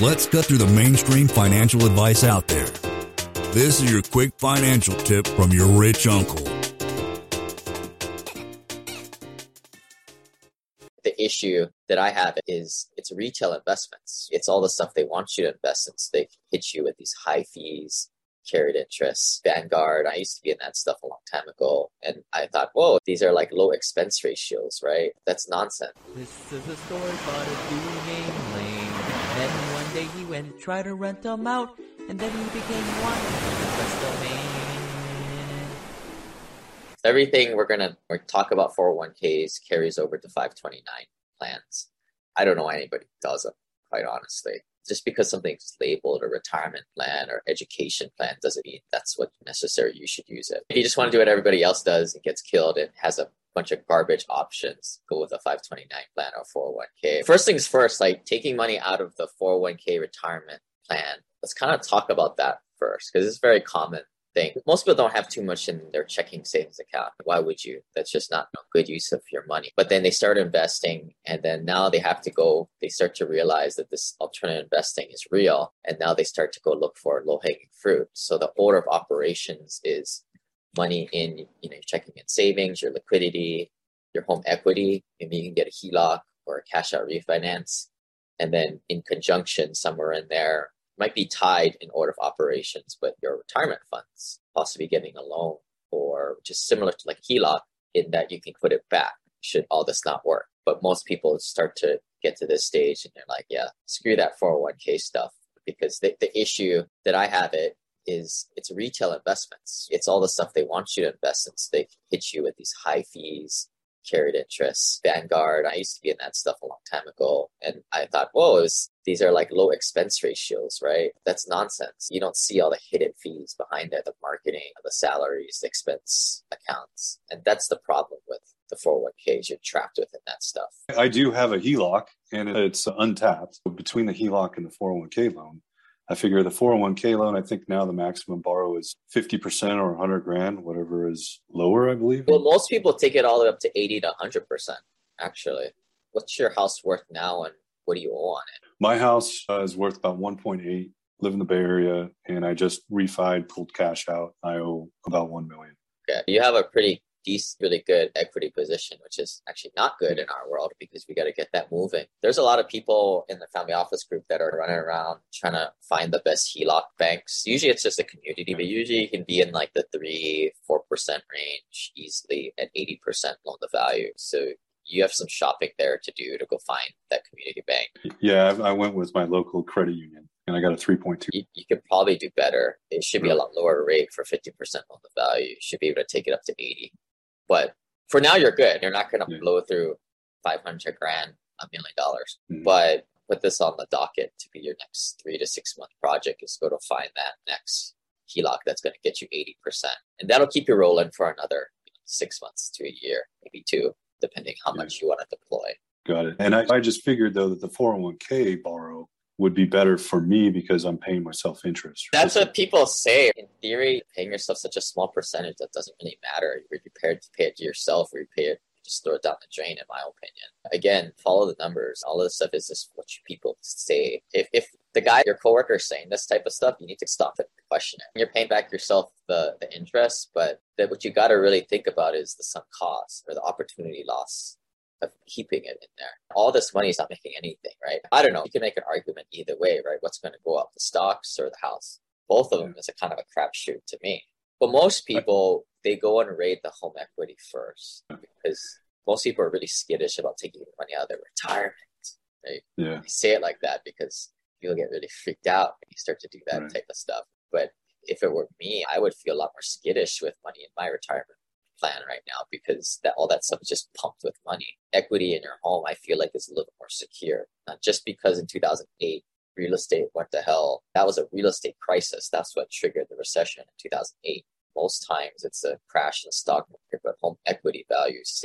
Let's cut through the mainstream financial advice out there. This is your quick financial tip from your rich uncle. The issue that I have is it's retail investments. It's all the stuff they want you to invest in. So they hit you with these high fees, carried interest, Vanguard. I used to be in that stuff a long time ago. And I thought, whoa, these are like low expense ratios, right? That's nonsense. This is a story about a dude named Lane. Then one day he went to try to rent them out, and then he became one. Everything we're gonna we're talk about 401ks carries over to 529 plans. I don't know why anybody does them, quite honestly just because something's labeled a retirement plan or education plan doesn't mean that's what necessary you should use it. If you just want to do what everybody else does and gets killed and has a bunch of garbage options, go with a 529 plan or 401k. First things first, like taking money out of the 401k retirement plan. Let's kind of talk about that first because it's very common thing. Most people don't have too much in their checking savings account. Why would you? That's just not a good use of your money. But then they start investing and then now they have to go, they start to realize that this alternative investing is real. And now they start to go look for low hanging fruit. So the order of operations is money in you know, your checking and savings, your liquidity, your home equity. Maybe you can get a HELOC or a cash out refinance. And then in conjunction, somewhere in there, might be tied in order of operations with your retirement funds, possibly getting a loan or just similar to like HELOC in that you can put it back should all this not work. But most people start to get to this stage and they're like, yeah, screw that 401k stuff because the, the issue that I have it is it's retail investments. It's all the stuff they want you to invest in. So they hit you with these high fees, carried interest, Vanguard. I used to be in that stuff a long time ago. And I thought, whoa, was, these are like low expense ratios, right? That's nonsense. You don't see all the hidden fees behind it, the marketing, the salaries, the expense accounts. And that's the problem with the 401ks. You're trapped within that stuff. I do have a HELOC and it's untapped. Between the HELOC and the 401k loan, I figure the 401k loan, I think now the maximum borrow is 50% or 100 grand, whatever is lower, I believe. Well, most people take it all the way up to 80 to 100%, actually. What's your house worth now and what do you owe on it? My house uh, is worth about 1.8, live in the Bay Area, and I just refied, pulled cash out. I owe about 1 million. Okay. You have a pretty decent, really good equity position, which is actually not good in our world because we got to get that moving. There's a lot of people in the family office group that are running around trying to find the best HELOC banks. Usually it's just a community, but usually you can be in like the three, four percent range easily at 80% loan to value. So you have some shopping there to do to go find that community bank. Yeah, I went with my local credit union and I got a 3.2. You, you could probably do better. It should be a lot lower rate for 50% loan to value. You should be able to take it up to 80. But for now, you're good. You're not going to yeah. blow through 500 grand, a million dollars. Mm-hmm. But put this on the docket to be your next three to six month project is go to find that next HELOC that's going to get you 80%. And that'll keep you rolling for another six months to a year, maybe two, depending how yeah. much you want to deploy. Got it. And I, I just figured though that the 401k borrow would be better for me because I'm paying myself interest. That's what people say. In theory, paying yourself such a small percentage that doesn't really matter. You're prepared to pay it to yourself or you pay it just throw it down the drain, in my opinion. Again, follow the numbers. All of this stuff is just what people say. If, if the guy, your coworker is saying this type of stuff, you need to stop it and question it. You're paying back yourself the, the interest, but that what you got to really think about is the sunk cost or the opportunity loss of keeping it in there. All this money is not making anything, right? I don't know. You can make an argument either way, right? What's going to go up, the stocks or the house? Both of them is a kind of a crapshoot to me. But most people, they go and raid the home equity first because most people are really skittish about taking money out of their retirement. Right? Yeah. They say it like that because people get really freaked out when you start to do that right. type of stuff. But if it were me, I would feel a lot more skittish with money in my retirement plan right now because that all that stuff is just pumped with money. Equity in your home, I feel like is a little more secure. Not just because in 2008 real estate went to hell. That was a real estate crisis. That's what triggered the recession in 2008. Most times it's a crash in the stock market, but home equity values.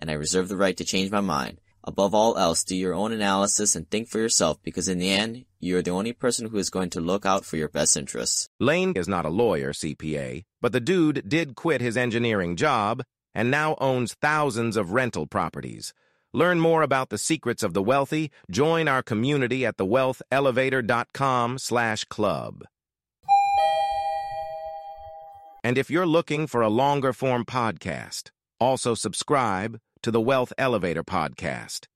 and I reserve the right to change my mind. Above all else, do your own analysis and think for yourself because in the end, you are the only person who is going to look out for your best interests. Lane is not a lawyer, CPA, but the dude did quit his engineering job and now owns thousands of rental properties. Learn more about the secrets of the wealthy. Join our community at thewealthelevator.com slash club. And if you're looking for a longer form podcast, also subscribe to the Wealth Elevator podcast.